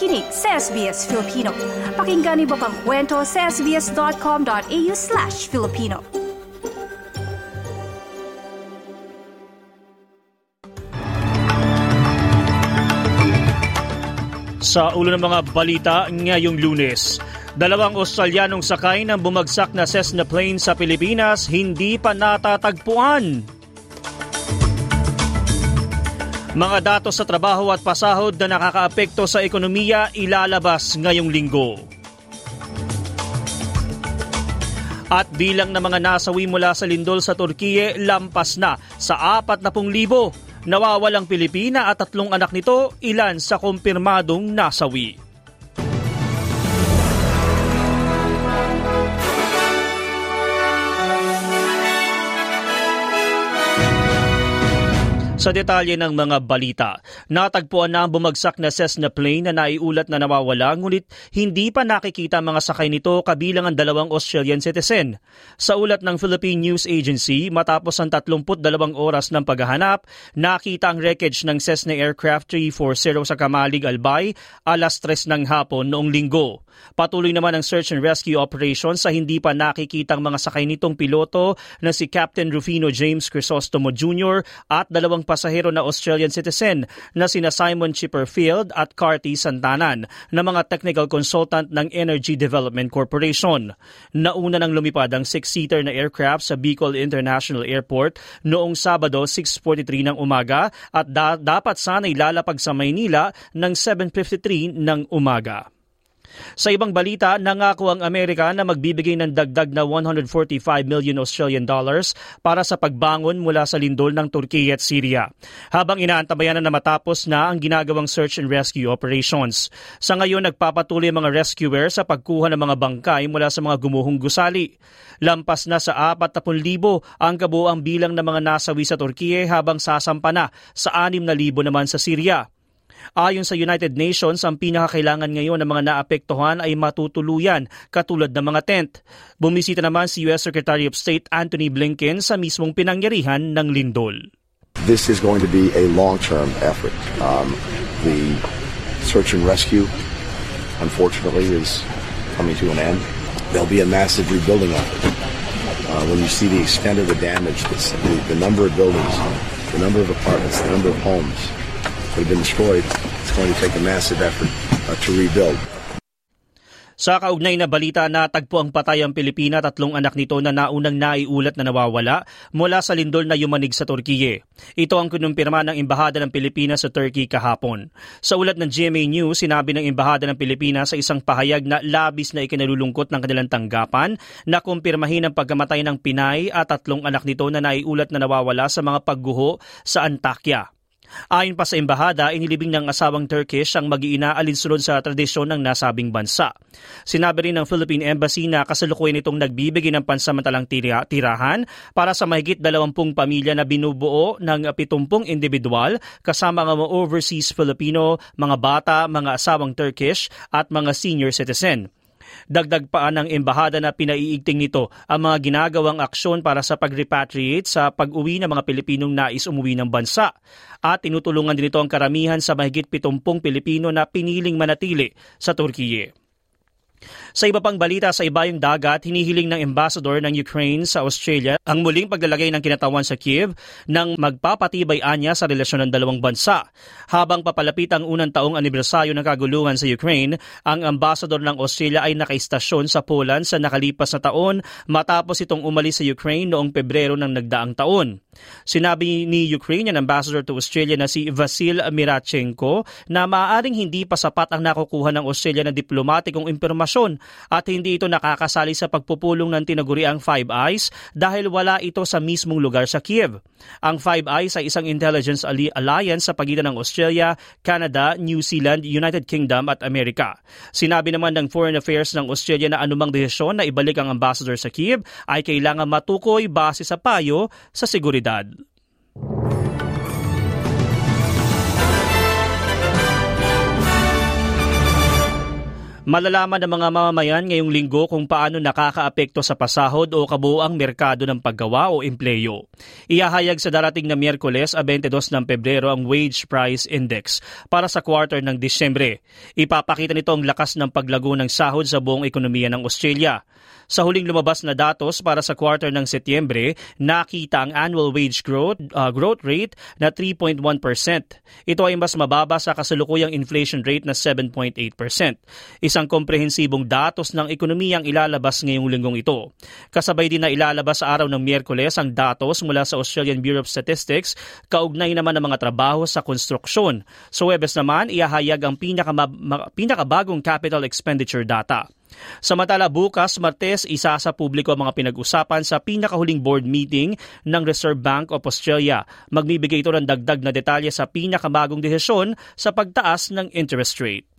nakikinig sa SBS Filipino. Pakinggan niyo pang kwento sa sbs.com.au slash Filipino. Sa ulo ng mga balita ngayong lunes, dalawang Australianong sakay ng bumagsak na Cessna plane sa Pilipinas hindi pa natatagpuan. Mga datos sa trabaho at pasahod na nakakaapekto sa ekonomiya ilalabas ngayong linggo. At bilang ng mga nasawi mula sa lindol sa Turkiye lampas na sa 40,000. Nawawalang Pilipina at tatlong anak nito ilan sa kumpirmadong nasawi. Sa detalye ng mga balita, natagpuan na ang bumagsak na Cessna plane na naiulat na nawawala ngunit hindi pa nakikita mga sakay nito kabilang ang dalawang Australian citizen. Sa ulat ng Philippine News Agency, matapos ang 32 oras ng paghahanap, nakita ang wreckage ng Cessna Aircraft 340 sa Kamalig, Albay alas 3 ng hapon noong linggo. Patuloy naman ang search and rescue operation sa hindi pa nakikitang mga sakay nitong piloto na si Captain Rufino James Crisostomo Jr. at dalawang pasahero na Australian citizen na sina Simon Chipperfield at Carty Santanan na mga technical consultant ng Energy Development Corporation. Nauna nang lumipad ang six-seater na aircraft sa Bicol International Airport noong Sabado 6.43 ng umaga at da- dapat sana'y lalapag sa Maynila ng 7.53 ng umaga. Sa ibang balita, nangako ang Amerika na magbibigay ng dagdag na 145 million Australian dollars para sa pagbangon mula sa lindol ng Turkey at Syria. Habang inaantabayan na matapos na ang ginagawang search and rescue operations. Sa ngayon, nagpapatuloy ang mga rescuer sa pagkuha ng mga bangkay mula sa mga gumuhong gusali. Lampas na sa 40,000 ang kabuang bilang ng mga nasawi sa Turkey habang sasampa na sa 6,000 naman sa Syria. Ayon sa United Nations, ang pinakakailangan ngayon ng mga naapektuhan ay matutuluyan katulad ng mga tent. Bumisita naman si U.S. Secretary of State Anthony Blinken sa mismong pinangyarihan ng lindol. This is going to be a long-term effort. Um, the search and rescue, unfortunately, is coming to an end. There'll be a massive rebuilding effort. Uh, when you see the extent of the damage, the, the number of buildings, the number of apartments, the number of homes, that have been destroyed, it's going to take a massive effort uh, to rebuild. Sa kaugnay na balita na tagpo ang patay ang Pilipina tatlong anak nito na naunang naiulat na nawawala mula sa lindol na yumanig sa Turkiye. Ito ang kinumpirma ng Embahada ng Pilipinas sa Turkey kahapon. Sa ulat ng GMA News, sinabi ng Embahada ng Pilipinas sa isang pahayag na labis na ikinalulungkot ng kanilang tanggapan na kumpirmahin ang pagkamatay ng Pinay at tatlong anak nito na naiulat na nawawala sa mga pagguho sa Antakya. Ayon pa sa embahada, inilibing ng asawang Turkish ang mag-iina alinsunod sa tradisyon ng nasabing bansa. Sinabi rin ng Philippine Embassy na kasalukuyan itong nagbibigay ng pansamantalang tira- tirahan para sa mahigit 20 pamilya na binubuo ng 70 individual kasama mga overseas Filipino, mga bata, mga asawang Turkish at mga senior citizen. Dagdag pa ng embahada na pinaiigting nito ang mga ginagawang aksyon para sa pag-repatriate sa pag-uwi ng mga Pilipinong nais umuwi ng bansa. At tinutulungan din ito ang karamihan sa mahigit 70 Pilipino na piniling manatili sa Turkiye. Sa iba pang balita sa ibayong dagat, hinihiling ng ambassador ng Ukraine sa Australia ang muling paglalagay ng kinatawan sa Kiev ng magpapatibay anya sa relasyon ng dalawang bansa. Habang papalapit ang unang taong anibersaryo ng kaguluhan sa Ukraine, ang ambassador ng Australia ay nakaistasyon sa Poland sa nakalipas na taon matapos itong umalis sa Ukraine noong Pebrero ng nagdaang taon. Sinabi ni Ukrainian Ambassador to Australia na si Vasil Mirachenko na maaaring hindi pa sapat ang nakukuha ng Australia na diplomatikong impormasyon at hindi ito nakakasali sa pagpupulong ng tinaguriang Five Eyes dahil wala ito sa mismong lugar sa Kiev. Ang Five Eyes ay isang intelligence alliance sa pagitan ng Australia, Canada, New Zealand, United Kingdom at Amerika. Sinabi naman ng Foreign Affairs ng Australia na anumang desisyon na ibalik ang ambassador sa Kiev ay kailangan matukoy base sa payo sa seguridad seguridad. Malalaman ng mga mamamayan ngayong linggo kung paano nakakaapekto sa pasahod o kabuoang merkado ng paggawa o empleyo. Iyahayag sa darating na Miyerkules a 22 ng Pebrero ang Wage Price Index para sa quarter ng Disyembre. Ipapakita nito ang lakas ng paglago ng sahod sa buong ekonomiya ng Australia. Sa huling lumabas na datos para sa quarter ng Setyembre, nakita ang annual wage growth, uh, growth rate na 3.1%. Ito ay mas mababa sa kasalukuyang inflation rate na 7.8%. Isang komprehensibong datos ng ekonomiyang ilalabas ngayong linggong ito. Kasabay din na ilalabas sa araw ng Miyerkules ang datos mula sa Australian Bureau of Statistics kaugnay naman ng mga trabaho sa konstruksyon. Sa Webes naman, iahayag ang pinakabagong capital expenditure data. Samantala bukas, Martes, isa sa publiko ang mga pinag-usapan sa pinakahuling board meeting ng Reserve Bank of Australia. Magbibigay ito ng dagdag na detalye sa pinakamagong desisyon sa pagtaas ng interest rate.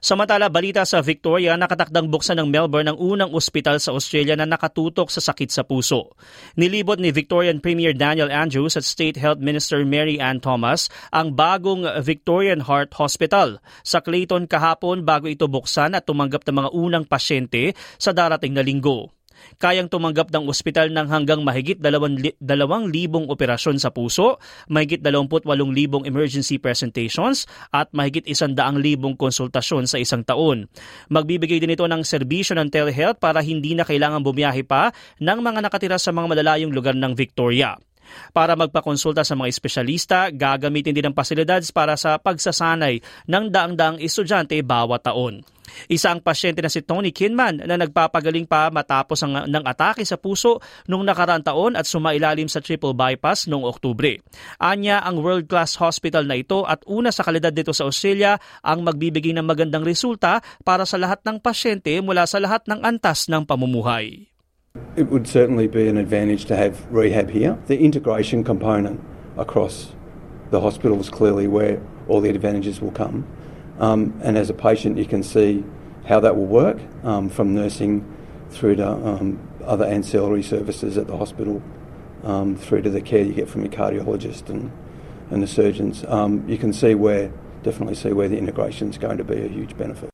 Samantala, balita sa Victoria, nakatakdang buksan ng Melbourne ang unang ospital sa Australia na nakatutok sa sakit sa puso. Nilibot ni Victorian Premier Daniel Andrews at State Health Minister Mary Ann Thomas ang bagong Victorian Heart Hospital sa Clayton kahapon bago ito buksan at tumanggap ng mga unang pasyente sa darating na linggo kayang tumanggap ng ospital ng hanggang mahigit 2,000 operasyon sa puso, mahigit 28,000 emergency presentations at mahigit 100,000 konsultasyon sa isang taon. Magbibigay din ito ng serbisyo ng telehealth para hindi na kailangan bumiyahe pa ng mga nakatira sa mga malalayong lugar ng Victoria. Para magpakonsulta sa mga espesyalista, gagamitin din ang pasilidad para sa pagsasanay ng daang-daang estudyante bawat taon. Isa ang pasyente na si Tony Kinman na nagpapagaling pa matapos ang, ng atake sa puso noong nakaraang taon at sumailalim sa triple bypass noong Oktubre. Anya, ang world-class hospital na ito at una sa kalidad dito sa Australia ang magbibigay ng magandang resulta para sa lahat ng pasyente mula sa lahat ng antas ng pamumuhay. It would certainly be an advantage to have rehab here. The integration component across the hospital is clearly where all the advantages will come. Um, and as a patient, you can see how that will work um, from nursing through to um, other ancillary services at the hospital, um, through to the care you get from your cardiologist and, and the surgeons. Um, you can see where, definitely see where the integration is going to be a huge benefit.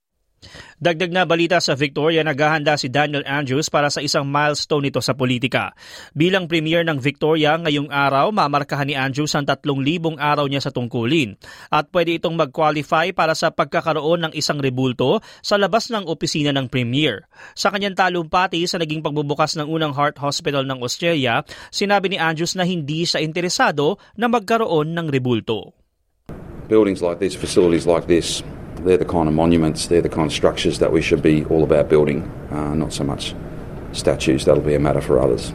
Dagdag na balita sa Victoria, naghahanda si Daniel Andrews para sa isang milestone nito sa politika. Bilang premier ng Victoria ngayong araw, mamarkahan ni Andrews ang 3,000 araw niya sa tungkulin at pwede itong mag-qualify para sa pagkakaroon ng isang rebulto sa labas ng opisina ng premier. Sa kanyang talumpati sa naging pagbubukas ng unang heart hospital ng Australia, sinabi ni Andrews na hindi siya interesado na magkaroon ng rebulto. Buildings like this, facilities like this, they're the kind of monuments, they're the kind of structures that we should be all about building, uh, not so much statues. That'll be a matter for others.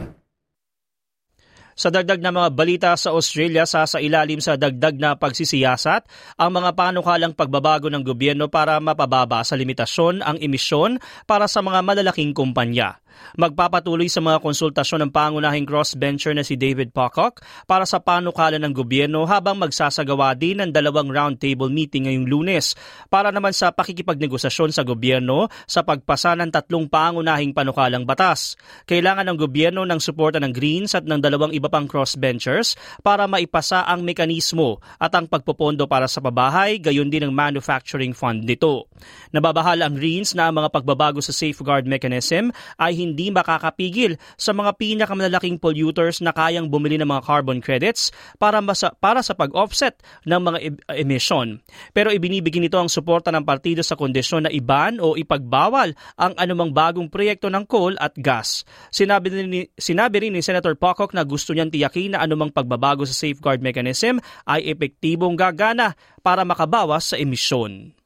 Sa dagdag na mga balita sa Australia, sa sa ilalim sa dagdag na pagsisiyasat ang mga panukalang pagbabago ng gobyerno para mapababa sa limitasyon ang emisyon para sa mga malalaking kumpanya. Magpapatuloy sa mga konsultasyon ng pangunahing crossbencher na si David Pocock para sa panukala ng gobyerno habang magsasagawa din ng dalawang roundtable meeting ngayong lunes para naman sa pakikipagnegosasyon sa gobyerno sa pagpasa ng tatlong pangunahing panukalang batas. Kailangan ng gobyerno ng suporta ng Greens at ng dalawang iba pang crossbenchers para maipasa ang mekanismo at ang pagpopondo para sa pabahay, gayon din ang manufacturing fund nito. Nababahala ang Greens na ang mga pagbabago sa safeguard mechanism ay hindi makakapigil sa mga pinakamalalaking polluters na kayang bumili ng mga carbon credits para, masa, para sa pag-offset ng mga emission. Pero ibinibigyan nito ang suporta ng partido sa kondisyon na iban o ipagbawal ang anumang bagong proyekto ng coal at gas. Sinabi ni, sinabi rin ni Senator Pocock na gusto niyang tiyakin na anumang pagbabago sa safeguard mechanism ay epektibong gagana para makabawas sa emisyon.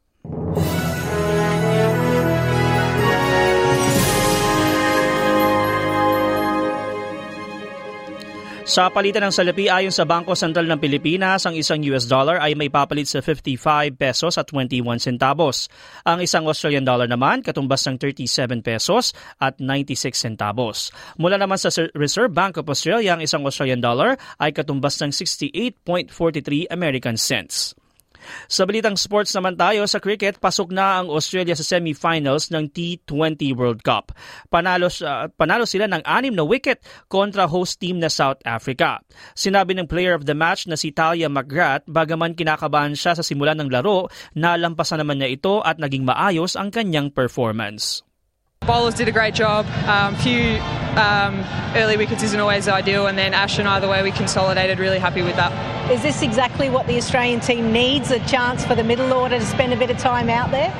Sa palitan ng salapi ayon sa Bangko Sentral ng Pilipinas, ang isang US dollar ay may papalit sa 55 pesos at 21 centavos. Ang isang Australian dollar naman katumbas ng 37 pesos at 96 centavos. Mula naman sa Reserve Bank of Australia, ang isang Australian dollar ay katumbas ng 68.43 American cents. Sa balitang sports naman tayo sa cricket, pasok na ang Australia sa semifinals ng T20 World Cup. Panalo, uh, panalo sila ng anim na wicket kontra host team na South Africa. Sinabi ng player of the match na si Talia McGrath, bagaman kinakabahan siya sa simula ng laro, nalampasan naman niya ito at naging maayos ang kanyang performance. Bowlers did a great job. Um, few um, early wickets isn't always ideal, and then Ash and either way we consolidated. Really happy with that. Is this exactly what the Australian team needs? A chance for the middle order to spend a bit of time out there?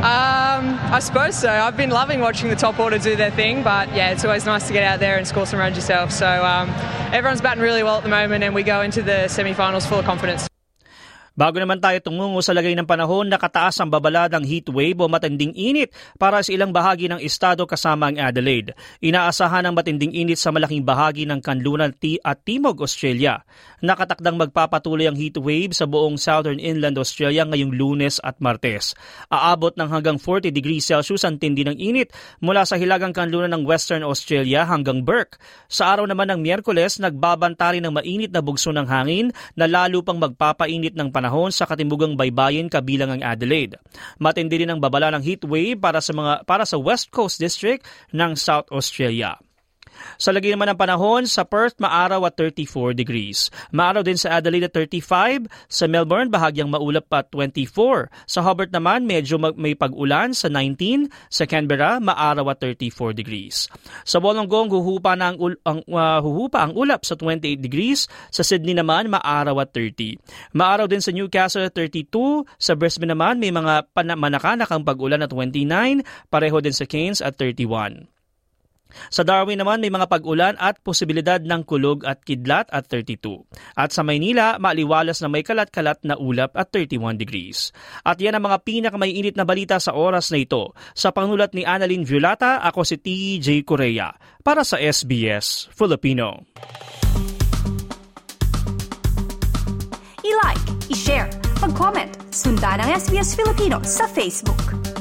Um, I suppose so. I've been loving watching the top order do their thing, but yeah, it's always nice to get out there and score some runs yourself. So um, everyone's batting really well at the moment, and we go into the semi-finals full of confidence. Bago naman tayo tungungo sa lagay ng panahon, nakataas ang babala ng heat wave o matinding init para sa ilang bahagi ng estado kasama ang Adelaide. Inaasahan ang matinding init sa malaking bahagi ng kanlunan at Timog, Australia. Nakatakdang magpapatuloy ang heat wave sa buong Southern Inland Australia ngayong lunes at martes. Aabot ng hanggang 40 degrees Celsius ang tindi ng init mula sa hilagang kanlunan ng Western Australia hanggang Burke. Sa araw naman ng Miyerkules, nagbabanta rin ng mainit na bugso ng hangin na lalo pang magpapainit ng panahon panahon sa katimugang baybayin kabilang ang Adelaide. Matindi rin ang babala ng heat wave para sa mga para sa West Coast District ng South Australia. Sa lagi naman ng panahon, sa Perth maaraw at 34 degrees. Maaraw din sa Adelaide at 35, sa Melbourne bahagyang maulap at 24. Sa Hobart naman medyo may pag-ulan sa 19, sa Canberra maaraw at 34 degrees. Sa Wollongong huhupa na ang, ang uh, huhupa ang ulap sa 28 degrees, sa Sydney naman maaraw at 30. Maaraw din sa Newcastle at 32, sa Brisbane naman may mga manakanak ang pag-ulan at 29, pareho din sa Cairns at 31. Sa Darwin naman may mga pag-ulan at posibilidad ng kulog at kidlat at 32. At sa Maynila, maliwalas na may kalat-kalat na ulap at 31 degrees. At yan ang mga pinakamainit na balita sa oras na ito. Sa panulat ni Annalyn Violata, ako si TJ Korea para sa SBS Filipino. I-like, i-share, mag-comment, sundan ang SBS Filipino sa Facebook.